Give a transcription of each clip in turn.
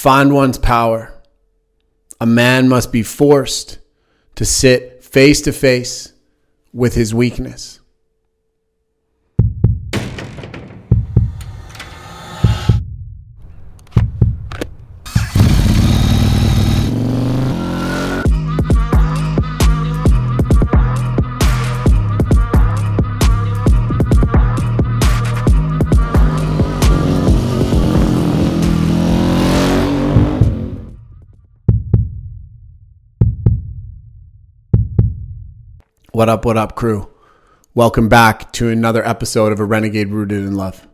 find one's power, a man must be forced to sit face to face with his weakness. What up, what up, crew? Welcome back to another episode of A Renegade Rooted in Love.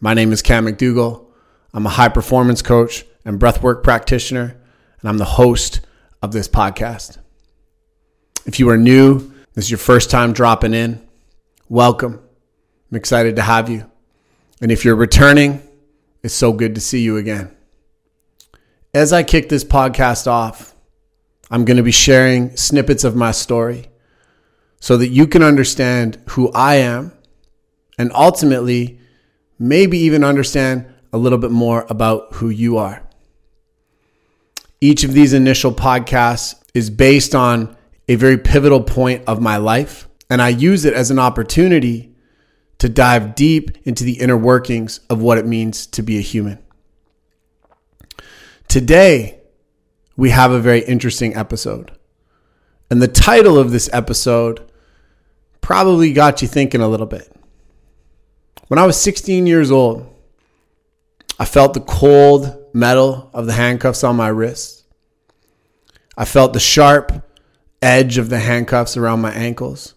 My name is Cam McDougall. I'm a high performance coach and breathwork practitioner, and I'm the host of this podcast. If you are new, this is your first time dropping in, welcome. I'm excited to have you. And if you're returning, it's so good to see you again. As I kick this podcast off, I'm going to be sharing snippets of my story so that you can understand who I am and ultimately maybe even understand a little bit more about who you are. Each of these initial podcasts is based on a very pivotal point of my life, and I use it as an opportunity to dive deep into the inner workings of what it means to be a human. Today, we have a very interesting episode. And the title of this episode probably got you thinking a little bit. When I was 16 years old, I felt the cold metal of the handcuffs on my wrists. I felt the sharp edge of the handcuffs around my ankles.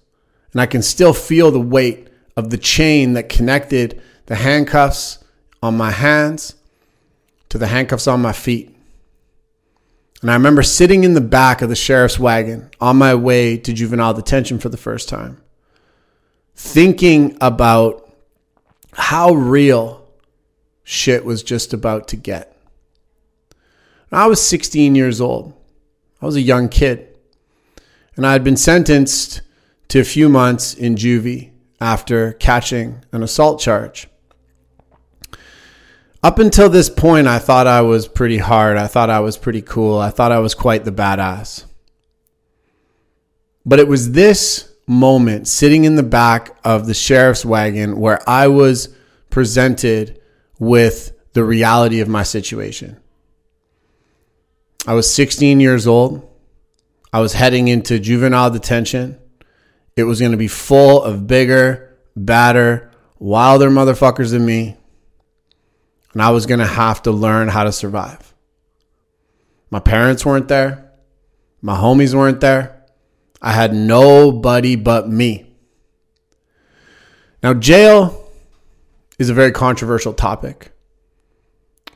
And I can still feel the weight of the chain that connected the handcuffs on my hands to the handcuffs on my feet. And I remember sitting in the back of the sheriff's wagon on my way to juvenile detention for the first time thinking about how real shit was just about to get. I was 16 years old. I was a young kid. And I had been sentenced to a few months in juvie after catching an assault charge. Up until this point, I thought I was pretty hard. I thought I was pretty cool. I thought I was quite the badass. But it was this moment sitting in the back of the sheriff's wagon where I was presented with the reality of my situation. I was 16 years old. I was heading into juvenile detention. It was going to be full of bigger, badder, wilder motherfuckers than me. And I was going to have to learn how to survive. My parents weren't there. My homies weren't there. I had nobody but me. Now, jail is a very controversial topic.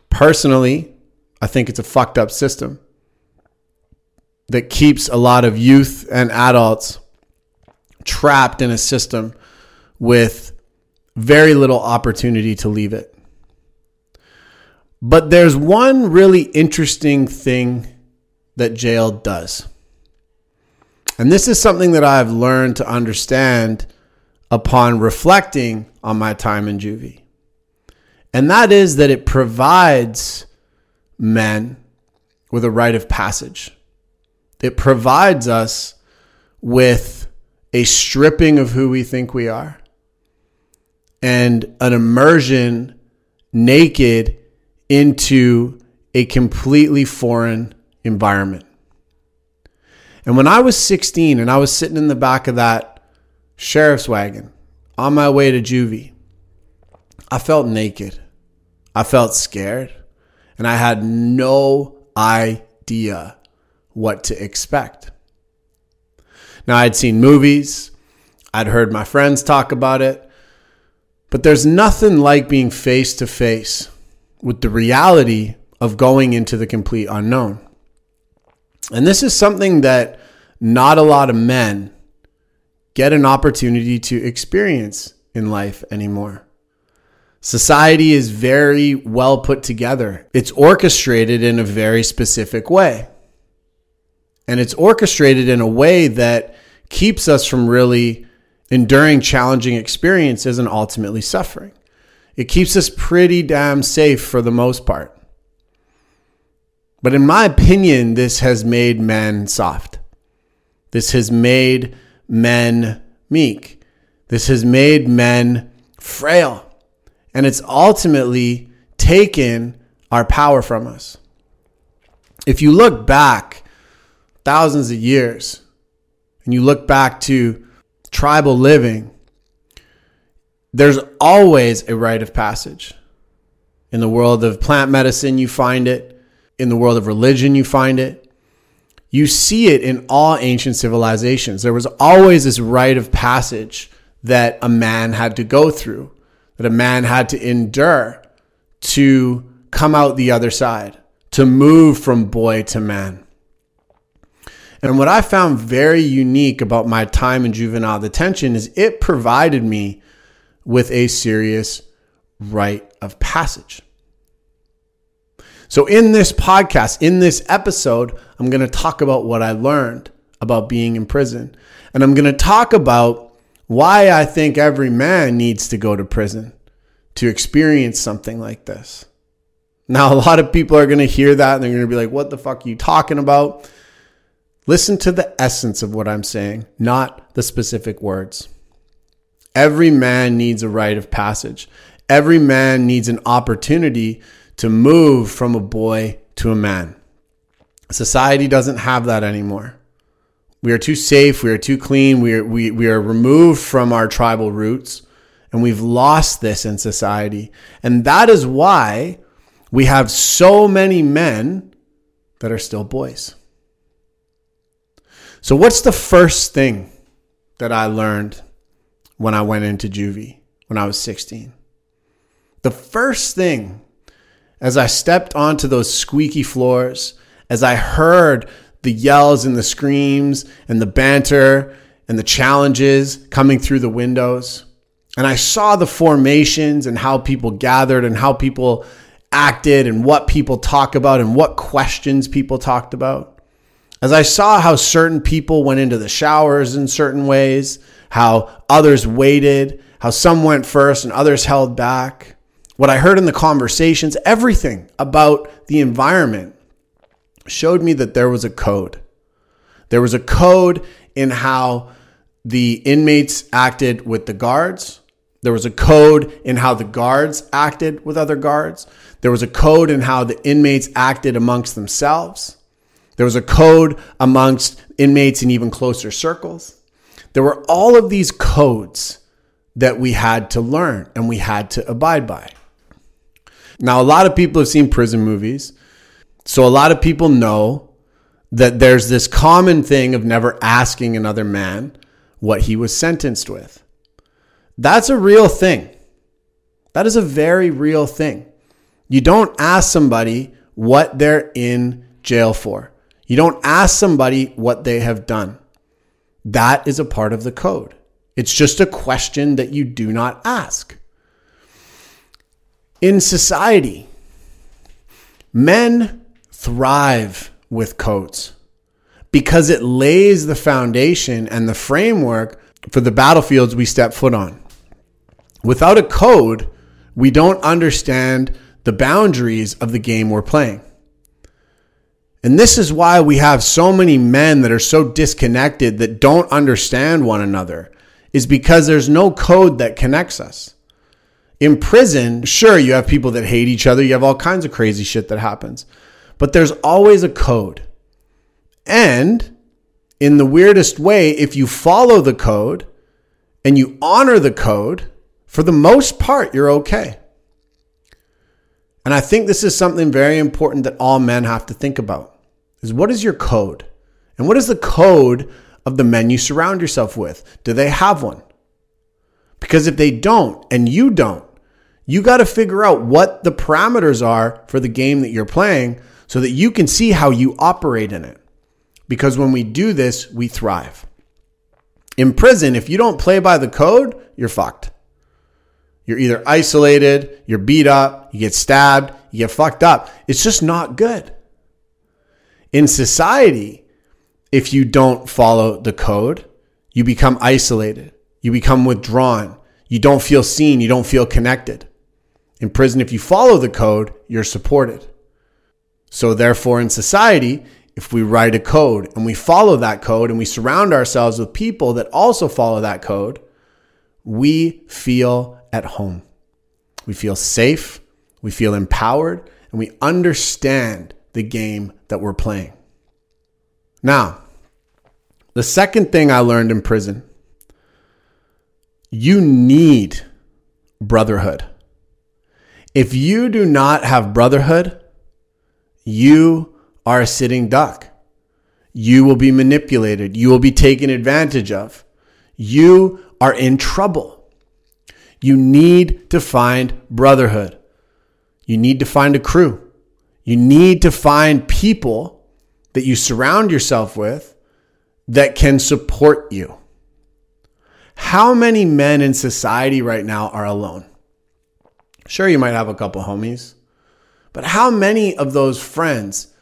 Personally, I think it's a fucked up system that keeps a lot of youth and adults trapped in a system with very little opportunity to leave it. But there's one really interesting thing that jail does. And this is something that I've learned to understand upon reflecting on my time in juvie. And that is that it provides men with a rite of passage. It provides us with a stripping of who we think we are and an immersion naked into a completely foreign environment. And when I was 16 and I was sitting in the back of that sheriff's wagon on my way to juvie, I felt naked. I felt scared. And I had no idea what to expect. Now, I'd seen movies, I'd heard my friends talk about it, but there's nothing like being face to face with the reality of going into the complete unknown. And this is something that not a lot of men get an opportunity to experience in life anymore. Society is very well put together. It's orchestrated in a very specific way. And it's orchestrated in a way that keeps us from really enduring challenging experiences and ultimately suffering. It keeps us pretty damn safe for the most part. But in my opinion, this has made men soft. This has made men meek. This has made men frail. And it's ultimately taken our power from us. If you look back thousands of years and you look back to tribal living, there's always a rite of passage. In the world of plant medicine, you find it. In the world of religion, you find it. You see it in all ancient civilizations. There was always this rite of passage that a man had to go through, that a man had to endure to come out the other side, to move from boy to man. And what I found very unique about my time in juvenile detention is it provided me with a serious rite of passage. So, in this podcast, in this episode, I'm going to talk about what I learned about being in prison. And I'm going to talk about why I think every man needs to go to prison to experience something like this. Now, a lot of people are going to hear that and they're going to be like, what the fuck are you talking about? Listen to the essence of what I'm saying, not the specific words. Every man needs a rite of passage. Every man needs an opportunity to move from a boy to a man. Society doesn't have that anymore. We are too safe. We are too clean. We are, we, we are removed from our tribal roots and we've lost this in society. And that is why we have so many men that are still boys. So, what's the first thing that I learned when I went into juvie when I was 16? The first thing as I stepped onto those squeaky floors, as I heard the yells and the screams and the banter and the challenges coming through the windows, and I saw the formations and how people gathered and how people acted and what people talk about and what questions people talked about. As I saw how certain people went into the showers in certain ways, how others waited, how some went first and others held back, what I heard in the conversations, everything about the environment showed me that there was a code. There was a code in how the inmates acted with the guards. There was a code in how the guards acted with other guards. There was a code in how the inmates acted amongst themselves. There was a code amongst inmates in even closer circles. There were all of these codes that we had to learn and we had to abide by. Now, a lot of people have seen prison movies. So a lot of people know that there's this common thing of never asking another man what he was sentenced with. That's a real thing. That is a very real thing. You don't ask somebody what they're in jail for. You don't ask somebody what they have done. That is a part of the code. It's just a question that you do not ask in society, men thrive with codes because it lays the foundation and the framework for the battlefields we step foot on. Without a code, we don't understand the boundaries of the game we're playing. And this is why we have so many men that are so disconnected that don't understand one another, is because there's no code that connects us. In prison, sure, you have people that hate each other. You have all kinds of crazy shit that happens. But there's always a code. And in the weirdest way, if you follow the code and you honor the code, for the most part, you're okay. And I think this is something very important that all men have to think about. Is what is your code? And what is the code of the men you surround yourself with? Do they have one? Because if they don't and you don't, you got to figure out what the parameters are for the game that you're playing so that you can see how you operate in it. Because when we do this, we thrive. In prison, if you don't play by the code, you're fucked. You're either isolated, you're beat up, you get stabbed, you get fucked up. It's just not good. In society, if you don't follow the code, you become isolated, you become withdrawn, you don't feel seen, you don't feel connected. In prison, if you follow the code, you're supported. So, therefore, in society, if we write a code and we follow that code and we surround ourselves with people that also follow that code, we feel at home. We feel safe, we feel empowered, and we understand the game that we're playing. Now, the second thing I learned in prison you need brotherhood. If you do not have brotherhood, you are a sitting duck. You will be manipulated. You will be taken advantage of. You are in trouble. You need to find brotherhood. You need to find a crew. You need to find people that you surround yourself with that can support you. How many men in society right now are alone? Sure, you might have a couple homies, but how many of those friends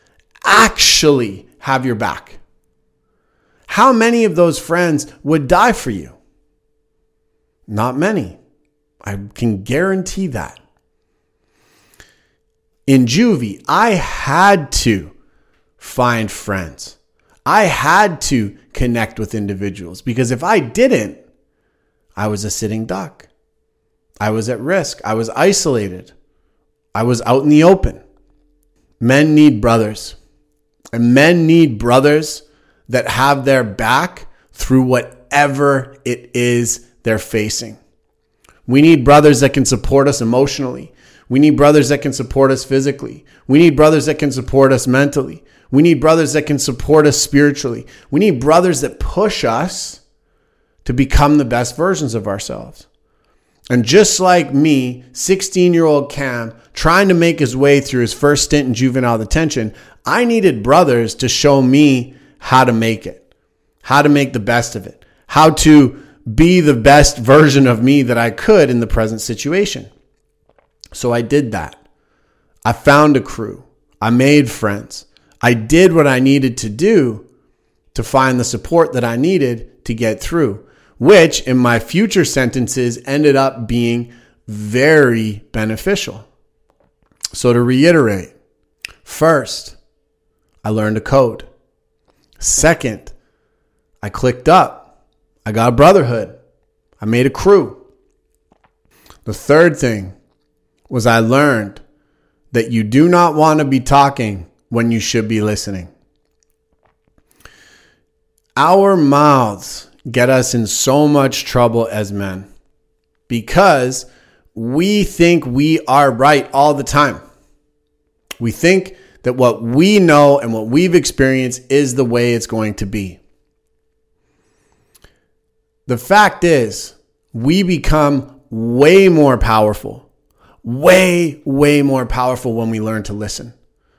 actually have your back? How many of those friends would die for you? Not many. I can guarantee that. In juvie, I had to find friends. I had to connect with individuals because if I didn't, I was a sitting duck. I was at risk. I was isolated. I was out in the open. Men need brothers. And men need brothers that have their back through whatever it is they're facing. We need brothers that can support us emotionally. We need brothers that can support us physically. We need brothers that can support us mentally. We need brothers that can support us spiritually. We need brothers that push us to become the best versions of ourselves. And just like me, 16 year old Cam, trying to make his way through his first stint in juvenile detention, I needed brothers to show me how to make it, how to make the best of it, how to be the best version of me that I could in the present situation. So I did that. I found a crew. I made friends. I did what I needed to do to find the support that I needed to get through which in my future sentences ended up being very beneficial. So to reiterate, first, I learned a code. Second, I clicked up. I got a brotherhood. I made a crew. The third thing was I learned that you do not want to be talking when you should be listening. Our mouths get us in so much trouble as men because we think we are right all the time. We think that what we know and what we've experienced is the way it's going to be. The fact is, we become way more powerful, way, way more powerful when we learn to listen,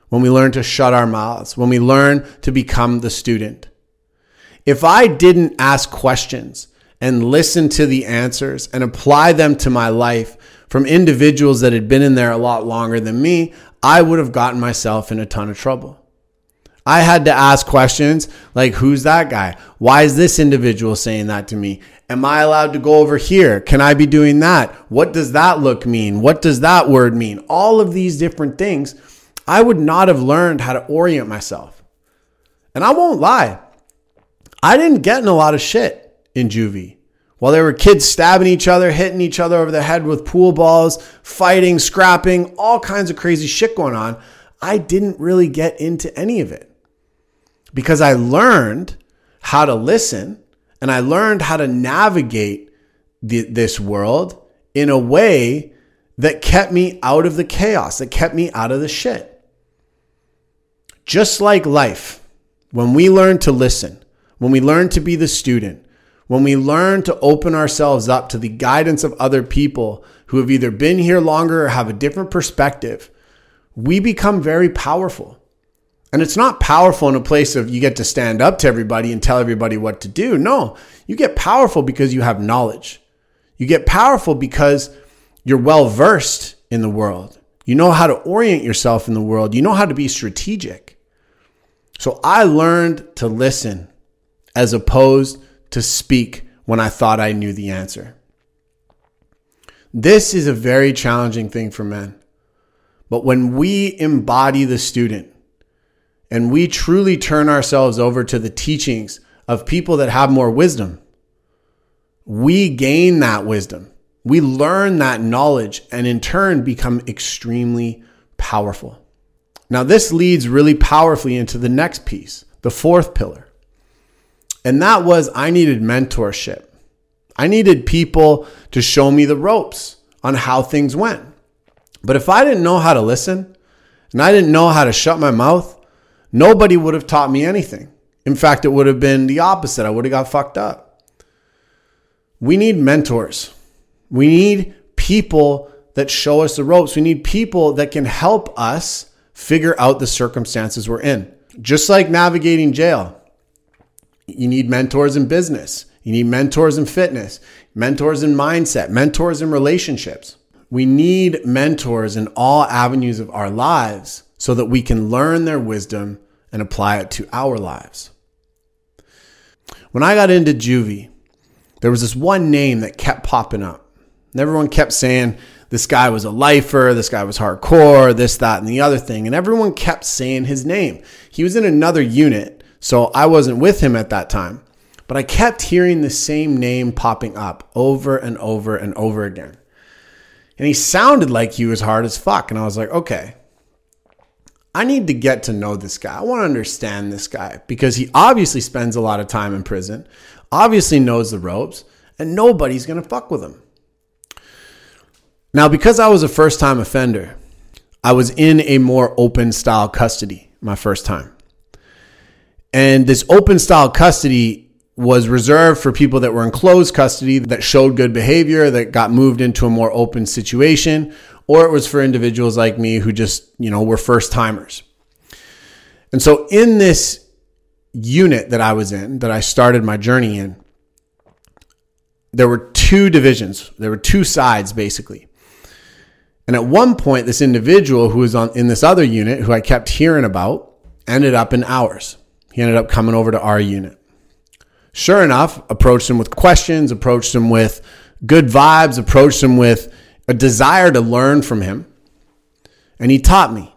when we learn to shut our mouths, when we learn to become the student. If I didn't ask questions and listen to the answers and apply them to my life from individuals that had been in there a lot longer than me, I would have gotten myself in a ton of trouble. I had to ask questions like, who's that guy? Why is this individual saying that to me? Am I allowed to go over here? Can I be doing that? What does that look mean? What does that word mean? All of these different things, I would not have learned how to orient myself. And I won't lie, I didn't get in a lot of shit in juvie. While there were kids stabbing each other, hitting each other over the head with pool balls, fighting, scrapping, all kinds of crazy shit going on, I didn't really get into any of it because I learned how to listen and I learned how to navigate the, this world in a way that kept me out of the chaos, that kept me out of the shit. Just like life, when we learn to listen, when we learn to be the student, when we learn to open ourselves up to the guidance of other people who have either been here longer or have a different perspective, we become very powerful. And it's not powerful in a place of you get to stand up to everybody and tell everybody what to do. No, you get powerful because you have knowledge. You get powerful because you're well versed in the world. You know how to orient yourself in the world. You know how to be strategic. So I learned to listen as opposed to speak when I thought I knew the answer. This is a very challenging thing for men. But when we embody the student, and we truly turn ourselves over to the teachings of people that have more wisdom, we gain that wisdom. We learn that knowledge and in turn become extremely powerful. Now, this leads really powerfully into the next piece, the fourth pillar. And that was I needed mentorship. I needed people to show me the ropes on how things went. But if I didn't know how to listen and I didn't know how to shut my mouth, nobody would have taught me anything. In fact, it would have been the opposite. I would have got fucked up. We need mentors. We need people that show us the ropes. We need people that can help us figure out the circumstances we're in. Just like navigating jail, you need mentors in business. You need mentors in fitness, mentors in mindset, mentors in relationships. We need mentors in all avenues of our lives so that we can learn their wisdom and apply it to our lives. When I got into juvie, there was this one name that kept popping up. And everyone kept saying, this guy was a lifer, this guy was hardcore, this, that, and the other thing. And everyone kept saying his name. He was in another unit, so I wasn't with him at that time. But I kept hearing the same name popping up over and over and over again. And he sounded like he was hard as fuck. And I was like, okay, I need to get to know this guy. I want to understand this guy because he obviously spends a lot of time in prison, obviously knows the ropes, and nobody's going to fuck with him. Now, because I was a first time offender, I was in a more open style custody my first time. And this open style custody was reserved for people that were in closed custody that showed good behavior, that got moved into a more open situation, or it was for individuals like me who just, you know, were first timers. And so in this unit that I was in, that I started my journey in, there were two divisions. There were two sides basically. And at one point, this individual who was on in this other unit, who I kept hearing about, ended up in ours. He ended up coming over to our unit. Sure enough, approached him with questions, approached him with good vibes, approached him with a desire to learn from him. And he taught me.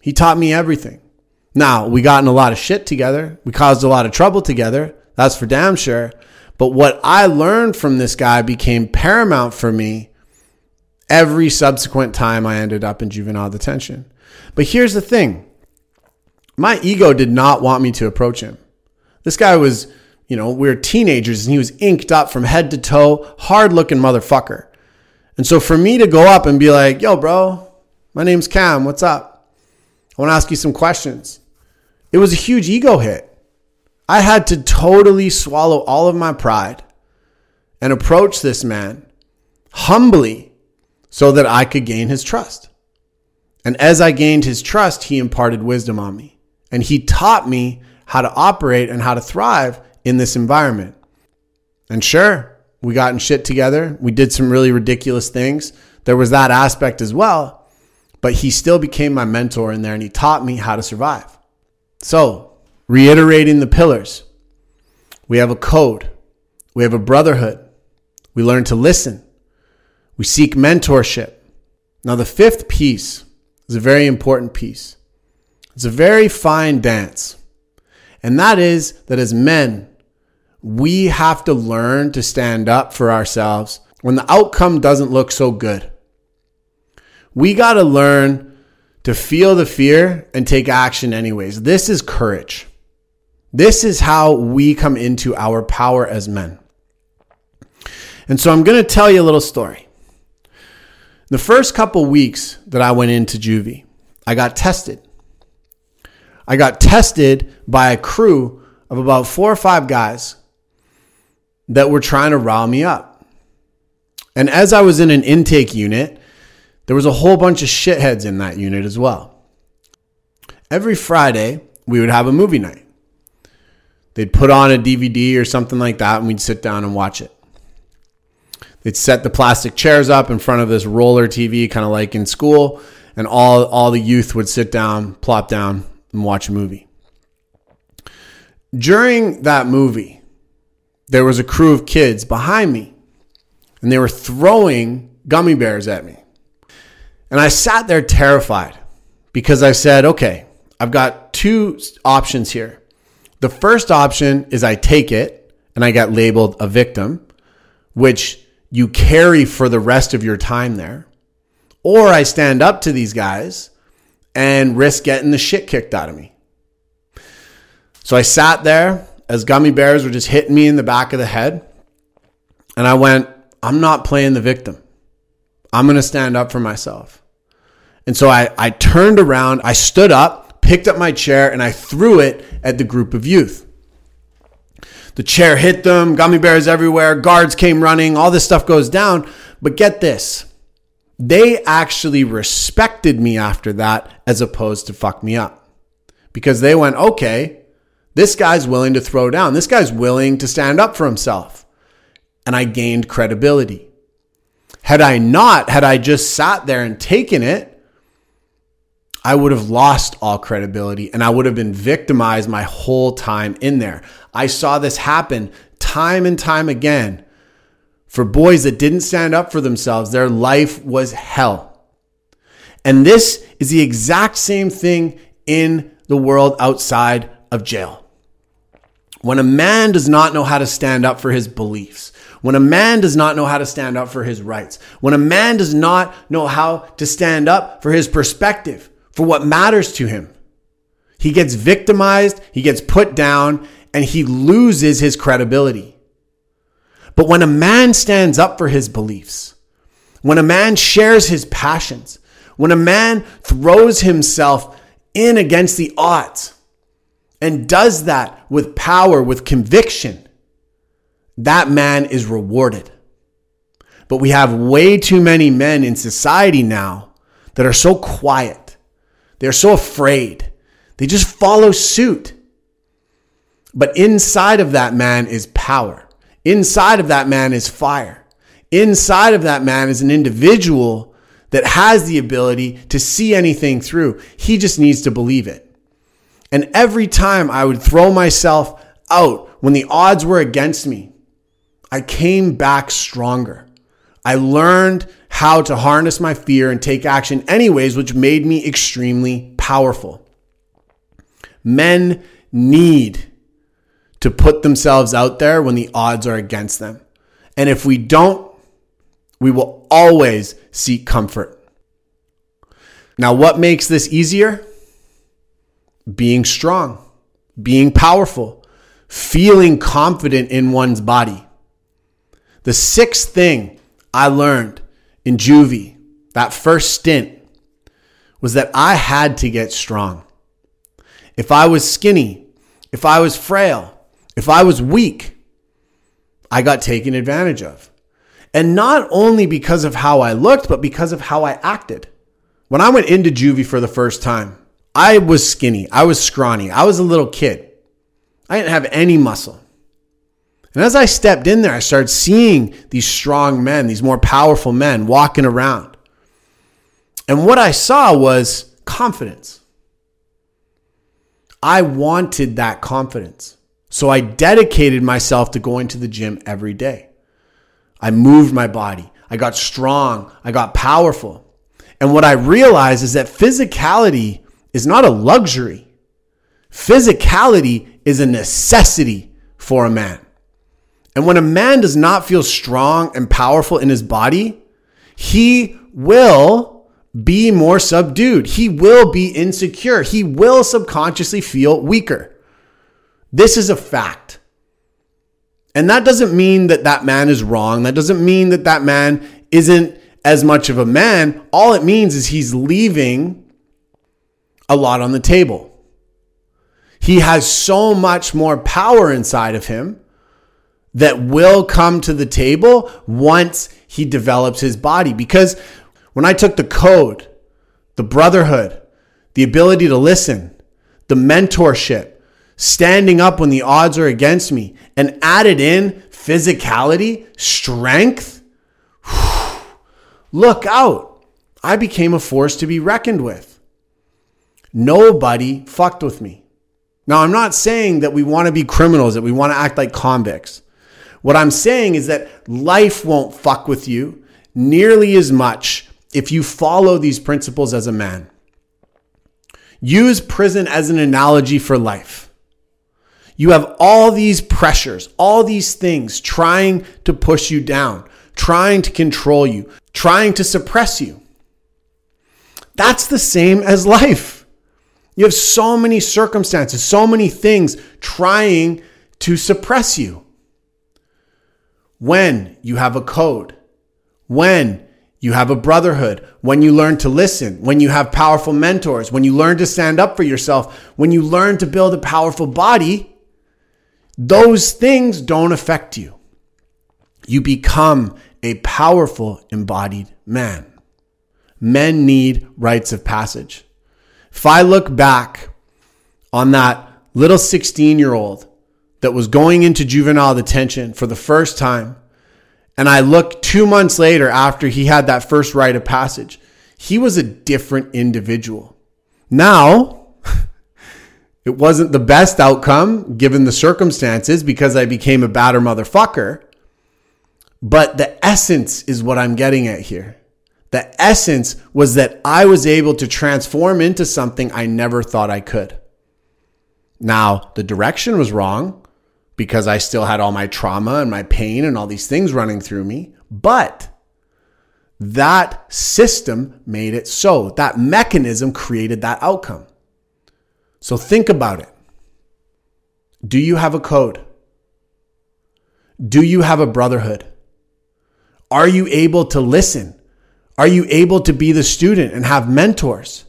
He taught me everything. Now, we got in a lot of shit together. We caused a lot of trouble together. That's for damn sure. But what I learned from this guy became paramount for me every subsequent time I ended up in juvenile detention. But here's the thing my ego did not want me to approach him. This guy was you know, we were teenagers and he was inked up from head to toe, hard looking motherfucker. And so for me to go up and be like, yo, bro, my name's Cam, what's up? I want to ask you some questions. It was a huge ego hit. I had to totally swallow all of my pride and approach this man humbly so that I could gain his trust. And as I gained his trust, he imparted wisdom on me. And he taught me how to operate and how to thrive in this environment. And sure, we got in shit together. We did some really ridiculous things. There was that aspect as well. But he still became my mentor in there and he taught me how to survive. So, reiterating the pillars, we have a code, we have a brotherhood, we learn to listen, we seek mentorship. Now, the fifth piece is a very important piece. It's a very fine dance. And that is that as men, we have to learn to stand up for ourselves when the outcome doesn't look so good. We got to learn to feel the fear and take action anyways. This is courage. This is how we come into our power as men. And so I'm going to tell you a little story. The first couple weeks that I went into juvie, I got tested. I got tested by a crew of about four or five guys that were trying to rile me up. And as I was in an intake unit, there was a whole bunch of shitheads in that unit as well. Every Friday, we would have a movie night. They'd put on a DVD or something like that, and we'd sit down and watch it. They'd set the plastic chairs up in front of this roller TV, kind of like in school, and all, all the youth would sit down, plop down, and watch a movie. During that movie, there was a crew of kids behind me and they were throwing gummy bears at me. And I sat there terrified because I said, okay, I've got two options here. The first option is I take it and I get labeled a victim, which you carry for the rest of your time there. Or I stand up to these guys and risk getting the shit kicked out of me. So I sat there as gummy bears were just hitting me in the back of the head. And I went, I'm not playing the victim. I'm going to stand up for myself. And so I, I turned around, I stood up, picked up my chair, and I threw it at the group of youth. The chair hit them, gummy bears everywhere, guards came running, all this stuff goes down. But get this they actually respected me after that as opposed to fuck me up because they went, okay, this guy's willing to throw down. This guy's willing to stand up for himself. And I gained credibility. Had I not, had I just sat there and taken it, I would have lost all credibility and I would have been victimized my whole time in there. I saw this happen time and time again for boys that didn't stand up for themselves. Their life was hell. And this is the exact same thing in the world outside of jail. When a man does not know how to stand up for his beliefs, when a man does not know how to stand up for his rights, when a man does not know how to stand up for his perspective, for what matters to him. He gets victimized, he gets put down, and he loses his credibility. But when a man stands up for his beliefs, when a man shares his passions, when a man throws himself in against the odds and does that with power, with conviction, that man is rewarded. But we have way too many men in society now that are so quiet they're so afraid. They just follow suit. But inside of that man is power. Inside of that man is fire. Inside of that man is an individual that has the ability to see anything through. He just needs to believe it. And every time I would throw myself out when the odds were against me, I came back stronger. I learned how to harness my fear and take action anyways, which made me extremely powerful. Men need to put themselves out there when the odds are against them. And if we don't, we will always seek comfort. Now, what makes this easier? Being strong, being powerful, feeling confident in one's body. The sixth thing I learned in juvie, that first stint, was that I had to get strong. If I was skinny, if I was frail, if I was weak, I got taken advantage of. And not only because of how I looked, but because of how I acted. When I went into juvie for the first time, I was skinny. I was scrawny. I was a little kid. I didn't have any muscle. And as I stepped in there, I started seeing these strong men, these more powerful men walking around. And what I saw was confidence. I wanted that confidence. So I dedicated myself to going to the gym every day. I moved my body. I got strong. I got powerful. And what I realized is that physicality is not a luxury. Physicality is a necessity for a man. And when a man does not feel strong and powerful in his body, he will be more subdued. He will be insecure. He will subconsciously feel weaker. This is a fact. And that doesn't mean that that man is wrong. That doesn't mean that that man isn't as much of a man. All it means is he's leaving a lot on the table. He has so much more power inside of him that will come to the table once he develops his body. Because when I took the code, the brotherhood, the ability to listen, the mentorship, standing up when the odds are against me, and added in physicality, strength, look out. I became a force to be reckoned with. Nobody fucked with me. Now, I'm not saying that we want to be criminals, that we want to act like convicts. What I'm saying is that life won't fuck with you nearly as much if you follow these principles as a man. Use prison as an analogy for life. You have all these pressures, all these things trying to push you down, trying to control you, trying to suppress you. That's the same as life. You have so many circumstances, so many things trying to suppress you. When you have a code, when you have a brotherhood, when you learn to listen, when you have powerful mentors, when you learn to stand up for yourself, when you learn to build a powerful body, those things don't affect you. You become a powerful embodied man. Men need rites of passage. If I look back on that little 16 year old that was going into juvenile detention for the first time, and I look two months later after he had that first rite of passage, he was a different individual. Now, it wasn't the best outcome given the circumstances because I became a badder motherfucker. But the essence is what I'm getting at here. The essence was that I was able to transform into something I never thought I could. Now, the direction was wrong because I still had all my trauma and my pain and all these things running through me. But that system made it so. That mechanism created that outcome. So think about it. Do you have a code? Do you have a brotherhood? Are you able to listen? Are you able to be the student and have mentors?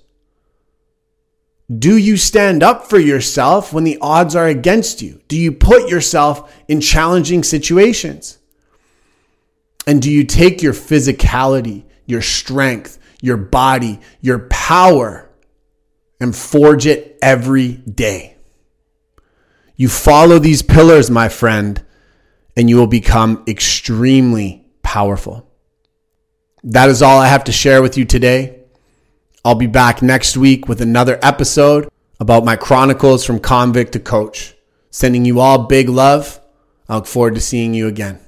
Do you stand up for yourself when the odds are against you? Do you put yourself in challenging situations? And do you take your physicality, your strength, your body, your power, and forge it every day? You follow these pillars, my friend, and you will become extremely powerful. That is all I have to share with you today. I'll be back next week with another episode about my chronicles from convict to coach. Sending you all big love. I look forward to seeing you again.